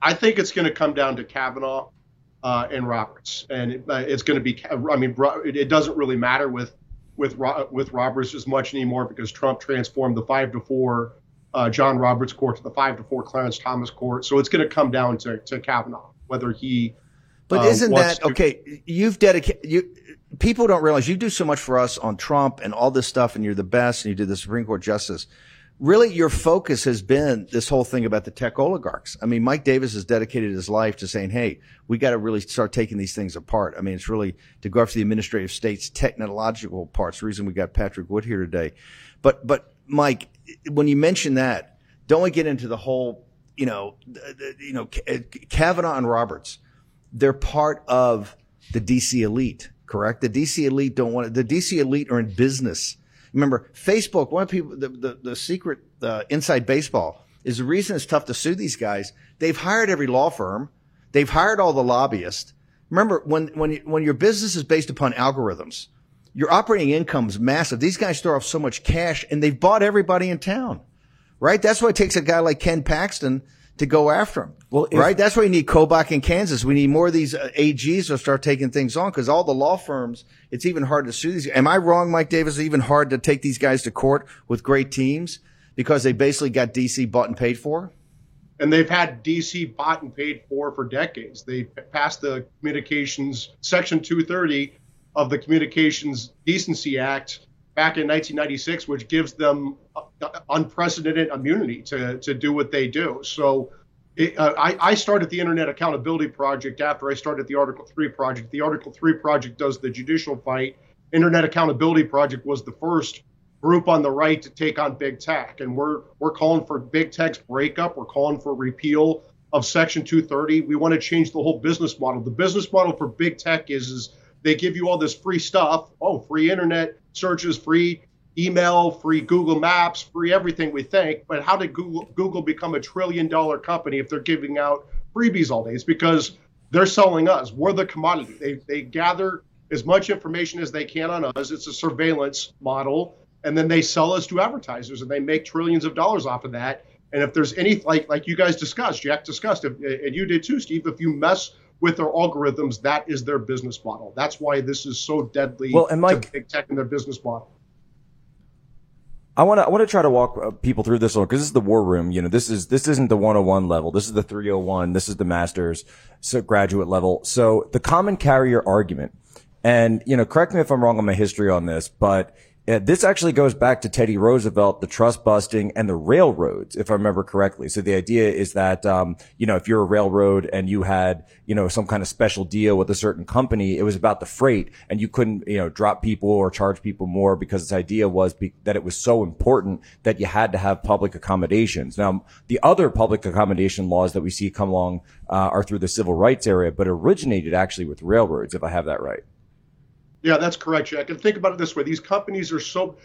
I think it's going to come down to Kavanaugh uh, and Roberts, and it, uh, it's going to be. I mean, it, it doesn't really matter with with with Roberts as much anymore because Trump transformed the five to four uh, John Roberts court to the five to four Clarence Thomas court. So it's going to come down to to Kavanaugh whether he. But uh, isn't that to- okay? You've dedicated you. People don't realize you do so much for us on Trump and all this stuff, and you're the best, and you did the Supreme Court justice. Really, your focus has been this whole thing about the tech oligarchs. I mean, Mike Davis has dedicated his life to saying, "Hey, we got to really start taking these things apart." I mean, it's really to go after the administrative state's technological parts. The reason we got Patrick Wood here today, but but Mike, when you mention that, don't we get into the whole, you know, you know, Kavanaugh and Roberts? They're part of the DC elite, correct? The DC elite don't want it. The DC elite are in business. Remember, Facebook, one of the people, the, the, the secret, uh, inside baseball is the reason it's tough to sue these guys. They've hired every law firm. They've hired all the lobbyists. Remember, when, when, when your business is based upon algorithms, your operating income is massive. These guys throw off so much cash and they've bought everybody in town, right? That's why it takes a guy like Ken Paxton to go after him. Well, if- right? That's why you need Kobach in Kansas. We need more of these uh, AGs to start taking things on because all the law firms, it's even hard to sue these. Am I wrong, Mike Davis? It's even hard to take these guys to court with great teams because they basically got DC bought and paid for? and they've had DC bought and paid for for decades. They passed the Communications Section 230 of the Communications Decency Act back in 1996, which gives them uh, unprecedented immunity to, to do what they do. So it, uh, I, I started the Internet Accountability Project after I started the Article 3 project. The Article 3 project does the judicial fight. Internet Accountability Project was the first group on the right to take on big tech. And we're we're calling for big tech's breakup. We're calling for repeal of Section 230. We want to change the whole business model. The business model for big tech is is they give you all this free stuff. Oh, free internet searches, free email, free Google Maps, free everything we think. But how did Google Google become a trillion dollar company if they're giving out freebies all day? It's because they're selling us. We're the commodity. They they gather as much information as they can on us. It's a surveillance model and then they sell us to advertisers and they make trillions of dollars off of that and if there's any like like you guys discussed jack discussed and you did too steve if you mess with their algorithms that is their business model that's why this is so deadly Well, and Mike- to big tech and their business model I want to I want to try to walk uh, people through this because this is the war room. You know, this is this isn't the 101 level. This is the 301. This is the master's so graduate level. So the common carrier argument, and you know, correct me if I'm wrong on my history on this, but uh, this actually goes back to Teddy Roosevelt, the trust busting and the railroads, if I remember correctly. So the idea is that, um, you know, if you're a railroad and you had, you know, some kind of special deal with a certain company, it was about the freight and you couldn't, you know, drop people or charge people more because its idea was be- that it was so important that you had to have public accommodations. Now, the other public accommodation laws that we see come along, uh, are through the civil rights area, but originated actually with railroads, if I have that right. Yeah, that's correct, Jack. And think about it this way: these companies are so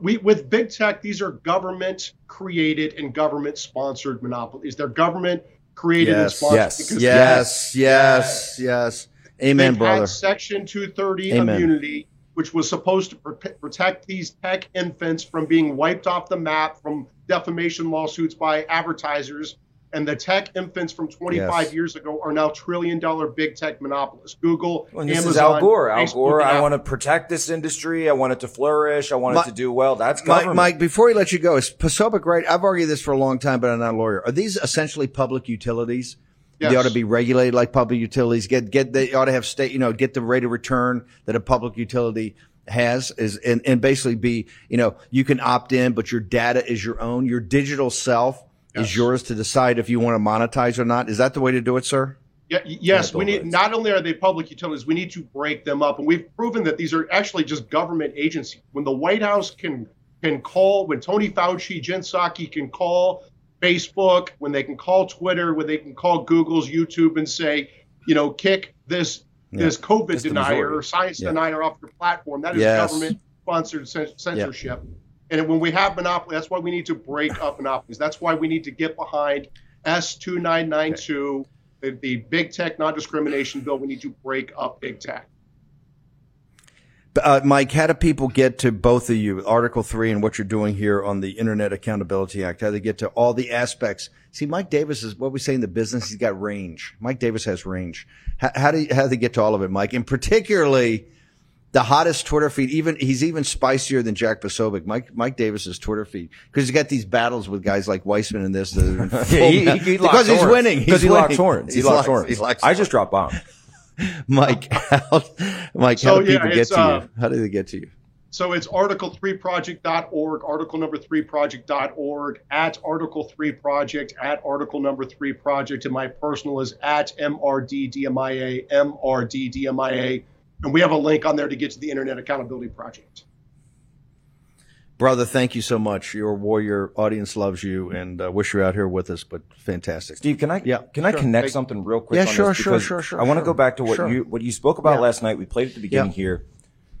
we with big tech. These are government created and government sponsored monopolies. They're government created and Yes, sponsored. yes, because Yes, yes, yes. Amen, brother. had Section 230 Amen. immunity, which was supposed to protect these tech infants from being wiped off the map from defamation lawsuits by advertisers. And the tech infants from 25 Yes. years ago are now trillion dollar big tech monopolists. Google, Well, and this Amazon, is Al Gore. Al Facebook, Gore, I want to protect this industry. I want it to flourish. I want Mi- it to do well. That's Mike, government. Mike, before we let you go, is Posobiec right? I've argued this for a long time, but I'm not a lawyer. Are these essentially public utilities? They ought to be regulated like public utilities. Get get they ought to have state, you know, get the rate of return that a public utility has is and, and basically be, you know, you can opt in, but your data is your own. Your digital self is yours to decide if you want to monetize or not. Is that the way to do it, sir? Yeah, yes, we need not only are they public utilities, we need to break them up, and we've proven that these are actually just government agencies. When the White House can can call, when Tony Fauci, Jen Psaki can call Facebook, when they can call Twitter, when they can call Google's YouTube and say, you know, kick this this COVID denier or science Yeah. denier off your platform. That is Yes. government sponsored censorship. And when we have monopoly, that's why we need to break up monopolies. That's why we need to get behind S2992, the, the big tech non discrimination bill. We need to break up big tech. Uh, Mike, how do people get to both of you, Article 3 and what you're doing here on the Internet Accountability Act? How do they get to all the aspects? See, Mike Davis is what we say in the business. He's got range. Mike Davis has range. How, how do you, how do they get to all of it, Mike? And particularly the hottest Twitter feed. Even he's even spicier than Jack Posobiec. Mike Mike Davis's Twitter feed because he's got these battles with guys like Weissmann and this. that are in Yeah, he, ma- he, he because he's horns. winning. Because He's he locks horns. He He locks locks- horns. he locks I just dropped bombs. Mike, how, Mike, So, how do yeah, people get to uh, you? How do they get to you? So it's article3project.org, article number 3project.org, at article 3 project, at article number 3 project, and my personal is at MRDDMIA, MRDDMIA. And we have a link on there to get to the Internet Accountability Project. Brother, thank you so much. You're a warrior. Audience loves you and uh, wish you're out here with us, but fantastic. Steve, can I Yeah, can I connect Thank- something real quick? Yeah, on sure, this? sure, sure, sure, I want to sure. go back to what Sure. you what you spoke about Yeah. last night. We played at the beginning Yeah. here.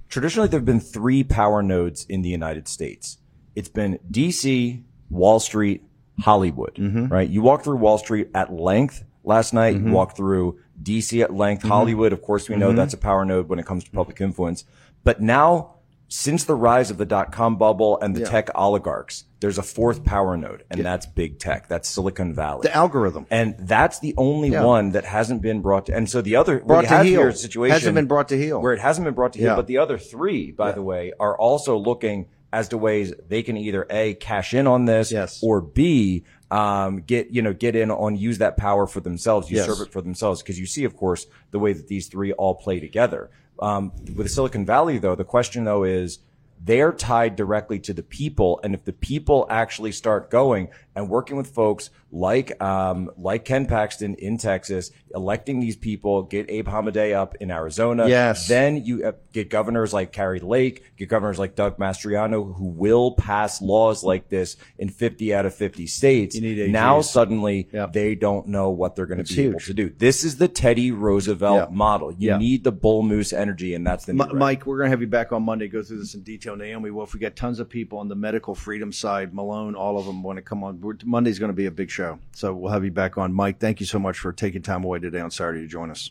Traditionally, there have been three power nodes in the United States. It's been D.C., Wall Street, Hollywood. Mm-hmm. Right? You walked through Wall Street at length last night. You walked through D.C. at length. Mm-hmm. Hollywood, of course, we know that's a power node when it comes to public influence. But now, since the rise of the dot com bubble and the tech oligarchs, there's a fourth power node, and that's big tech. That's Silicon Valley. The algorithm. And that's the only Yeah. one that hasn't been brought to. And so the other Brought to have heel. here situation Hasn't been brought to heel. where it hasn't been brought to heel. Yeah. But the other three, by the way, are also looking as to ways they can either a cash in on this, Yes. or b um, get you know get in on use that power for themselves, Yes. usurp it for themselves. Because you see, of course, the way that these three all play together. Um, with Silicon Valley, though, the question though is they're tied directly to the people. And if the people actually start going and working with folks like um, like Ken Paxton in Texas, electing these people, get Abe Hamadeh up in Arizona, Yes. then you uh, get governors like Kari Lake, get governors like Doug Mastriano who will pass laws like this in 50 out of 50 states. You need AGs. now suddenly Yep. they don't know what they're going to be able to do. This is the Teddy Roosevelt Yeah. model. You Yeah. need the bull moose energy, and that's the new Mike, we're going to have you back on Monday. Go through this in detail. Naomi Wolf, we got tons of people on the medical freedom side. Malone, all of them want to come on. Monday's going to be a big show, so we'll have you back on. Mike, thank you so much for taking time away today on Saturday to join us.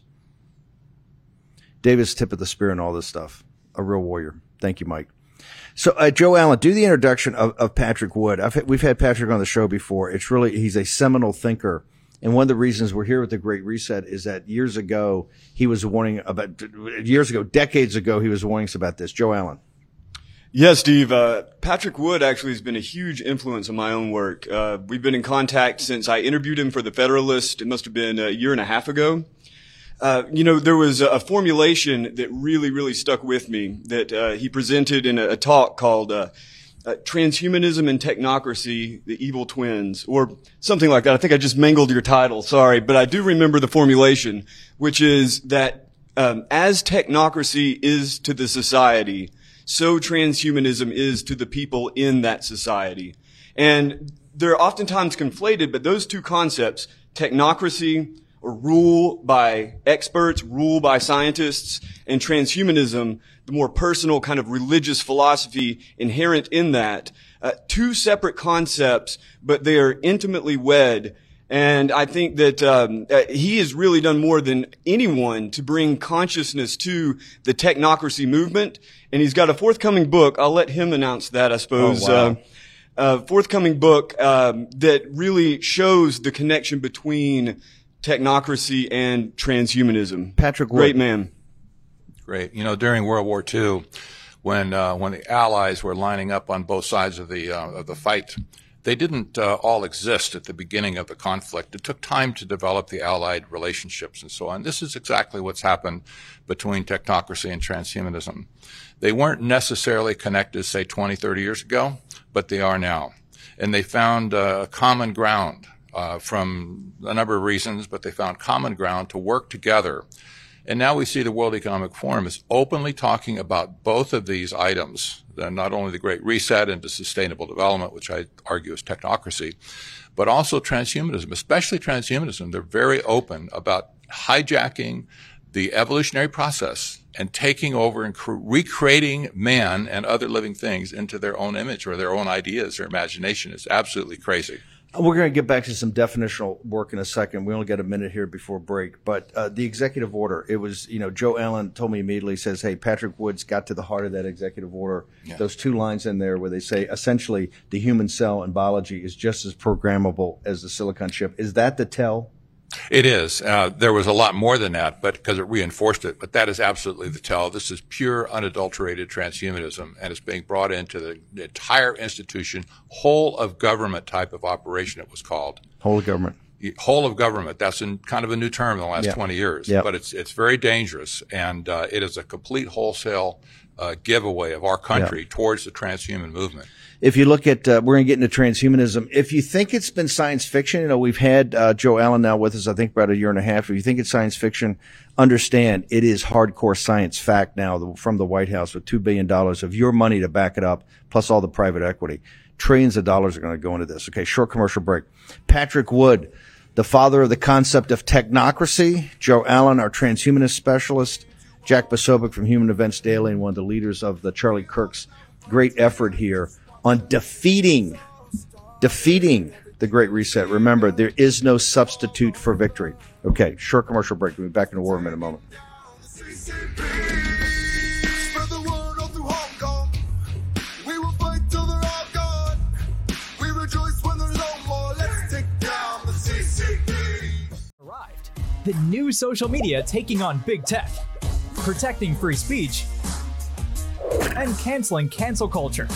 Davis, tip of the spear and all this stuff. A real warrior. Thank you, Mike. So, uh, Joe Allen, do the introduction of, of Patrick Wood. I've, we've had Patrick on the show before. It's really, he's a seminal thinker. And one of the reasons we're here with the Great Reset is that years ago, he was warning about, years ago, decades ago, he was warning us about this. Joe Allen. Yeah, Steve. Uh, Patrick Wood actually has been a huge influence on my own work. Uh, we've been in contact since I interviewed him for the Federalist. It must have been a year and a half ago. Uh, you know, there was a formulation that really, really stuck with me that uh, he presented in a, a talk called uh, uh, "Transhumanism and Technocracy: The Evil Twins," or something like that. I think I just mangled your title. Sorry, but I do remember the formulation, which is that um, as technocracy is to the society, so transhumanism is to the people in that society. And they're oftentimes conflated, but those two concepts, technocracy or rule by experts, rule by scientists, and transhumanism, the more personal kind of religious philosophy inherent in that, uh, two separate concepts, but they are intimately wed and I think that um, uh, he has really done more than anyone to bring consciousness to the technocracy movement. And he's got a forthcoming book. I'll let him announce that, I suppose. Oh, wow. uh, uh, forthcoming book um, that really shows the connection between technocracy and transhumanism. Patrick Wood. Great man. Great. You know, during World War II, when uh, when the Allies were lining up on both sides of the uh, of the fight, they didn't uh, all exist at the beginning of the conflict. It took time to develop the Allied relationships and so on. This is exactly what's happened between technocracy and transhumanism. They weren't necessarily connected, say, 20, 30 years ago, but they are now. And they found uh, common ground uh, from a number of reasons, but they found common ground to work together. And now we see the World Economic Forum is openly talking about both of these items, not only the Great Reset into sustainable development, which I argue is technocracy, but also transhumanism, especially transhumanism. They're very open about hijacking the evolutionary process and taking over and cre- recreating man and other living things into their own image or their own ideas or imagination. It's absolutely crazy. We're going to get back to some definitional work in a second. We only got a minute here before break, but uh, the executive order. It was, you know, Joe Allen told me immediately. Says, "Hey, Patrick Wood's got to the heart of that executive order. Yeah. Those two lines in there where they say essentially the human cell in biology is just as programmable as the silicon chip. Is that the tell? It is. Uh, there was a lot more than that, but because it reinforced it. But that is absolutely the tell. This is pure, unadulterated transhumanism, and it's being brought into the, the entire institution, whole of government type of operation. It was called Whole of government. whole of government. That's in kind of a new term in the last Yeah. 20 years, Yep. but it's it's very dangerous, and uh, it is a complete wholesale uh, giveaway of our country towards the transhuman movement. If you look at, uh, we're going to get into transhumanism. If you think it's been science fiction, you know, we've had uh, Joe Allen now with us, I think about a year and a half. If you think it's science fiction, understand it is hardcore science fact now from the White House with $2 billion of your money to back it up, plus all the private equity. Trillions of dollars are going to go into this. Okay, short commercial break. Patrick Wood, the father of the concept of technocracy. Joe Allen, our transhumanist specialist. Jack Posobiec from Human Events Daily and one of the leaders of the Charlie Kirk's great effort here on defeating, defeating the Great Reset. Remember, there is no substitute for victory. Okay, short commercial break. We'll be back in a war room in a moment. The the. The new social media taking on big tech, protecting free speech, and canceling cancel culture.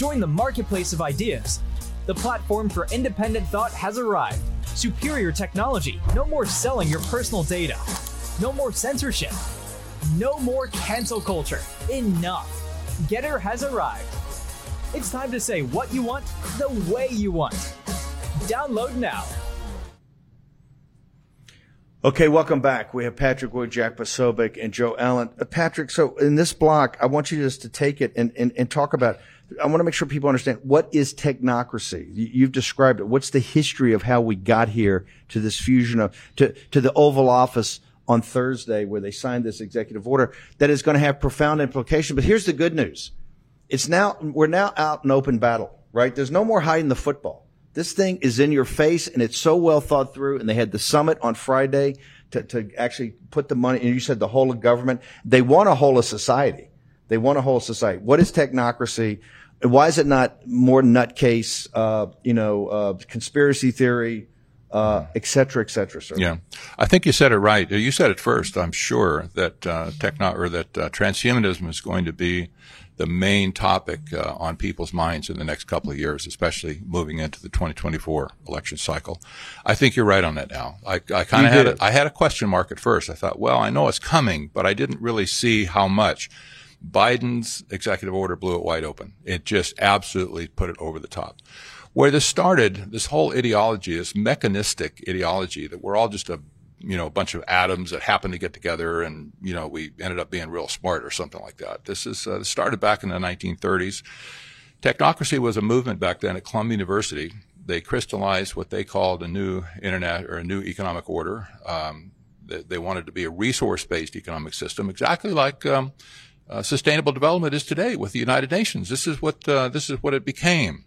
Join the marketplace of ideas. The platform for independent thought has arrived. Superior technology. No more selling your personal data. No more censorship. No more cancel culture. Enough. Gettr has arrived. It's time to say what you want the way you want. Download now. Okay, welcome back. We have Patrick Wood, Jack Posobiec, and Joe Allen. Uh, Patrick, so in this block, I want you just to take it and, and, and talk about, I want to make sure people understand what is technocracy? You- You've described it. What's the history of how we got here to this fusion of, to, to the Oval Office on Thursday where they signed this executive order that is going to have profound implications. But here's the good news. It's now, we're now out in open battle, right? There's no more hiding the football. This thing is in your face and it's so well thought through. And they had the summit on Friday to, to actually put the money, and you said the whole of government. They want a whole of society. They want a whole society. What is technocracy? Why is it not more nutcase, uh, you know, uh, conspiracy theory, uh, et cetera, et cetera, sir? Yeah, I think you said it right. You said it first. I'm sure that uh, techno or that uh, transhumanism is going to be the main topic uh, on people's minds in the next couple of years, especially moving into the 2024 election cycle. I think you're right on that now. I, I kind of had did. a, I had a question mark at first. I thought, well, I know it's coming, but I didn't really see how much. Biden's executive order blew it wide open. It just absolutely put it over the top. Where this started, this whole ideology, this mechanistic ideology that we're all just a you know a bunch of atoms that happen to get together, and you know we ended up being real smart or something like that. This is uh, started back in the 1930s. Technocracy was a movement back then at Columbia University. They crystallized what they called a new internet or a new economic order. Um, they, they wanted to be a resource-based economic system, exactly like um, uh, sustainable development is today with the United Nations. This is what uh, this is what it became.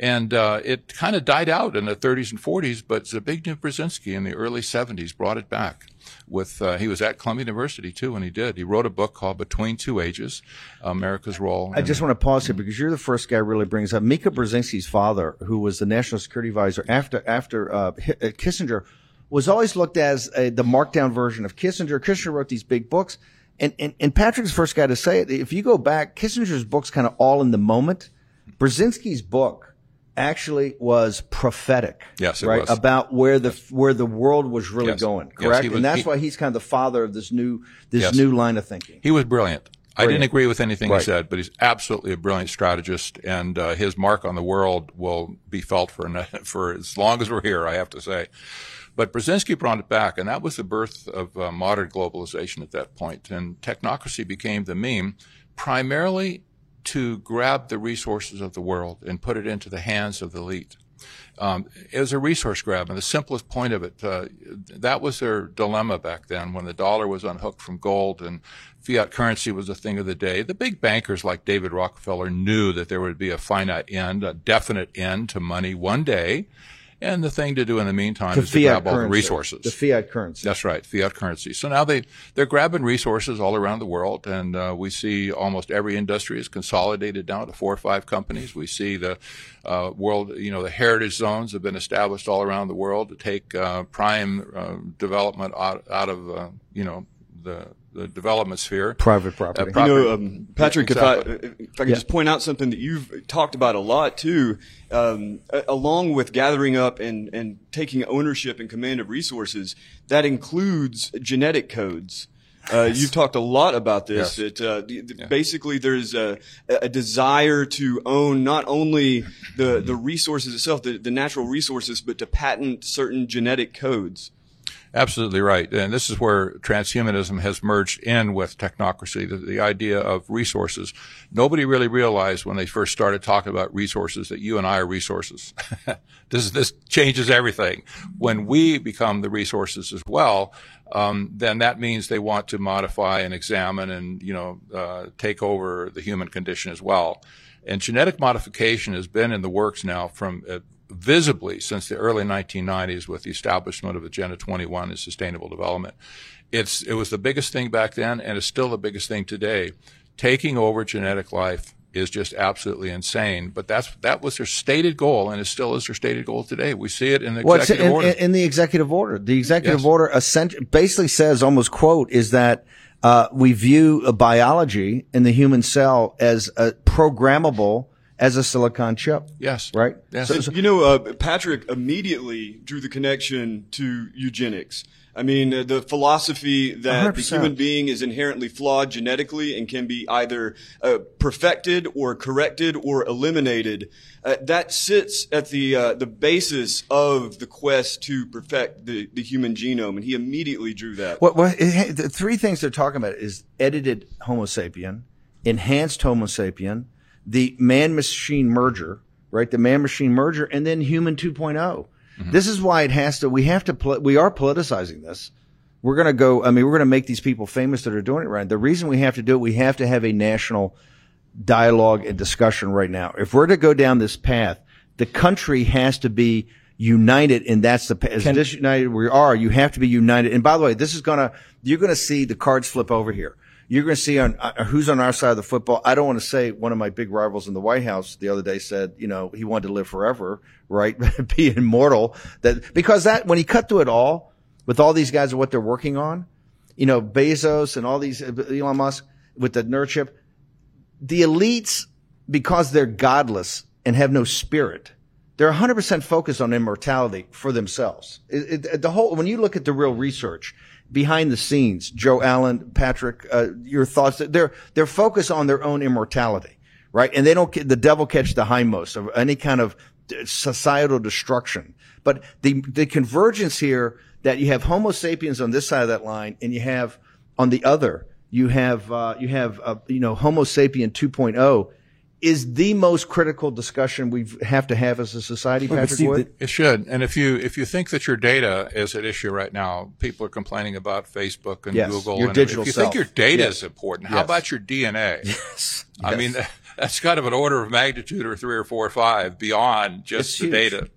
And uh, it kind of died out in the 30s and 40s, but Zbigniew Brzezinski in the early 70s brought it back. With uh, he was at Columbia University too when he did. He wrote a book called Between Two Ages: America's Role. I just want to pause here because you're the first guy who really brings up Mika Brzezinski's father, who was the national security advisor after after uh, uh, Kissinger, was always looked as a, the markdown version of Kissinger. Kissinger wrote these big books, and, and and Patrick's the first guy to say it. If you go back, Kissinger's books kind of all in the moment. Brzezinski's book actually was prophetic. Yes, it right was. about where the where the world was really Yes. going. Correct, he was- and that's he- why he's kind of the father of this new this Yes. new line of thinking. He was brilliant. I Brilliant. didn't agree with anything Right. he said, but he's absolutely a brilliant strategist, and uh, his mark on the world will be felt for for as long as we're here. I have to say. But Brzezinski brought it back, and that was the birth of uh, modern globalization at that point. And technocracy became the meme, primarily to grab the resources of the world and put it into the hands of the elite. Um, it was a resource grab, and the simplest point of it, uh, that was their dilemma back then when the dollar was unhooked from gold and fiat currency was a thing of the day. The big bankers like David Rockefeller knew that there would be a finite end, a definite end to money one day. And the thing to do in the meantime is to grab all the resources. The fiat currency. That's right, fiat currency. So now they they're grabbing resources all around the world, and uh, we see almost every industry is consolidated down to four or five companies. We see the uh, world, you know, the heritage zones have been established all around the world to take uh, prime uh, development out, out of uh, you know the the development sphere. Private property. Uh, You know, um, Patrick, Yeah, if I if I could Yeah. just point out something that you've talked about a lot too, um, along with gathering up and and taking ownership and command of resources, that includes genetic codes. Uh, you've talked a lot about this. Yes. That uh, the, the, basically there's a, a desire to own not only the the resources itself, the, the natural resources, but to patent certain genetic codes. Absolutely right. And this is where transhumanism has merged in with technocracy, the, the idea of resources. Nobody really realized when they first started talking about resources that you and I are resources. this, this changes everything. When we become the resources as well, um, then that means they want to modify and examine and, you know, uh, take over the human condition as well. And genetic modification has been in the works now from uh, visibly since the early 1990s with the establishment of Agenda 21 and sustainable development. It's, it was the biggest thing back then and it's still the biggest thing today. Taking over genetic life is just absolutely insane, but that's, that was their stated goal and it still is their stated goal today. We see it in the Well, executive in, order. in, in the executive order. The executive Yes. order essentially basically says, almost quote, is that uh, we view a biology in the human cell as a programmable as a silicon chip. yes. Right. Yes. So- so- You know, uh, Patrick immediately drew the connection to eugenics. I mean, uh, the philosophy that the 100%. human being is inherently flawed genetically and can be either uh, perfected or corrected or eliminated. Uh, that sits at the uh, the basis of the quest to perfect the, the human genome, and he immediately drew that. What, what, it, the three things they're talking about is edited Homo sapien, enhanced Homo sapien, the man-machine merger, right? The man-machine merger, and then human 2.0. Mm-hmm. This is why it has to. We have to. We are politicizing this. We're going to go. I mean, we're going to make these people famous that are doing it right. The reason we have to do it, we have to have a national dialogue and discussion right now. If we're to go down this path, the country has to be united, and that's the as disunited we are. You have to be united. And by the way, this is gonna you're gonna see the cards flip over here. You're going to see on uh, who's on our side of the football. I don't want to say one of my big rivals in the White House the other day said, you know, he wanted to live forever, right? be immortal. That because that when he cut through it all with all these guys and what they're working on, you know, Bezos and all these Elon Musk with the nerd the elites, because they're godless and have no spirit, they're 100% focused on immortality for themselves. It, it, the whole, when you look at the real research behind the scenes, Joe Allen, Patrick, uh, your thoughts, they're, they're focused on their own immortality, right? And they don't, the devil catch the hindmost of any kind of societal destruction. But the, the convergence here that you have Homo sapiens on this side of that line and you have on the other, you have, uh, you have, uh, you know, Homo sapien 2.0 is the most critical discussion we have to have as a society, Patrick Wood. It should. And if you if you think that your data is at issue right now, people are complaining about Facebook and Yes, Google. your and digital if you self. think your data Yes. is important, how Yes. about your DNA? Yes. I Yes. mean, that's kind of an order of magnitude or three or four or five beyond just It's the huge. data.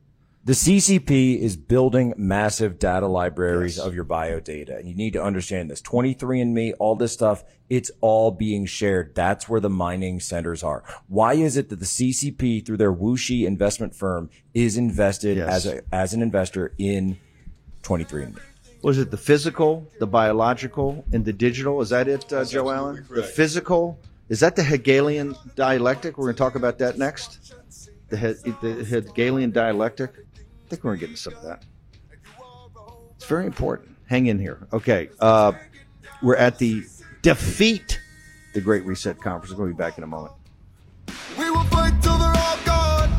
The CCP is building massive data libraries of your bio data. And you need to understand this. 23andMe, all this stuff, it's all being shared. That's where the mining centers are. Why is it that the CCP, through their Wuxi investment firm, is invested Yes. as a, as an investor in 23andMe? Was it the physical, the biological, and the digital? Is that it, uh, Joe Allen? The physical. Is that the Hegelian dialectic? We're going to talk about that next. The, he- the Hegelian dialectic. I think we're going to get into some of that. It's very important. Hang in here. Okay. Uh, we're at the defeat the Great Reset Conference. We'll be back in a moment. We will fight till they're all gone.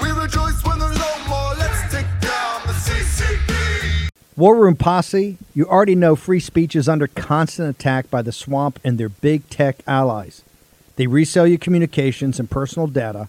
We rejoice when there's no more. Let's take down the CCP. War Room Posse, you already know free speech is under constant attack by the swamp and their big tech allies. They resell your communications and personal data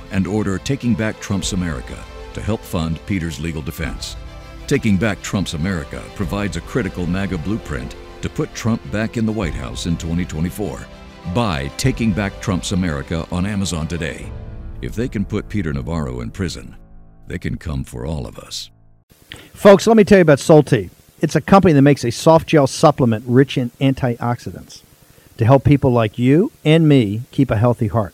and order Taking Back Trump's America to help fund Peter's legal defense. Taking Back Trump's America provides a critical MAGA blueprint to put Trump back in the White House in 2024. Buy Taking Back Trump's America on Amazon today. If they can put Peter Navarro in prison, they can come for all of us. Folks, let me tell you about Solti. It's a company that makes a soft gel supplement rich in antioxidants to help people like you and me keep a healthy heart.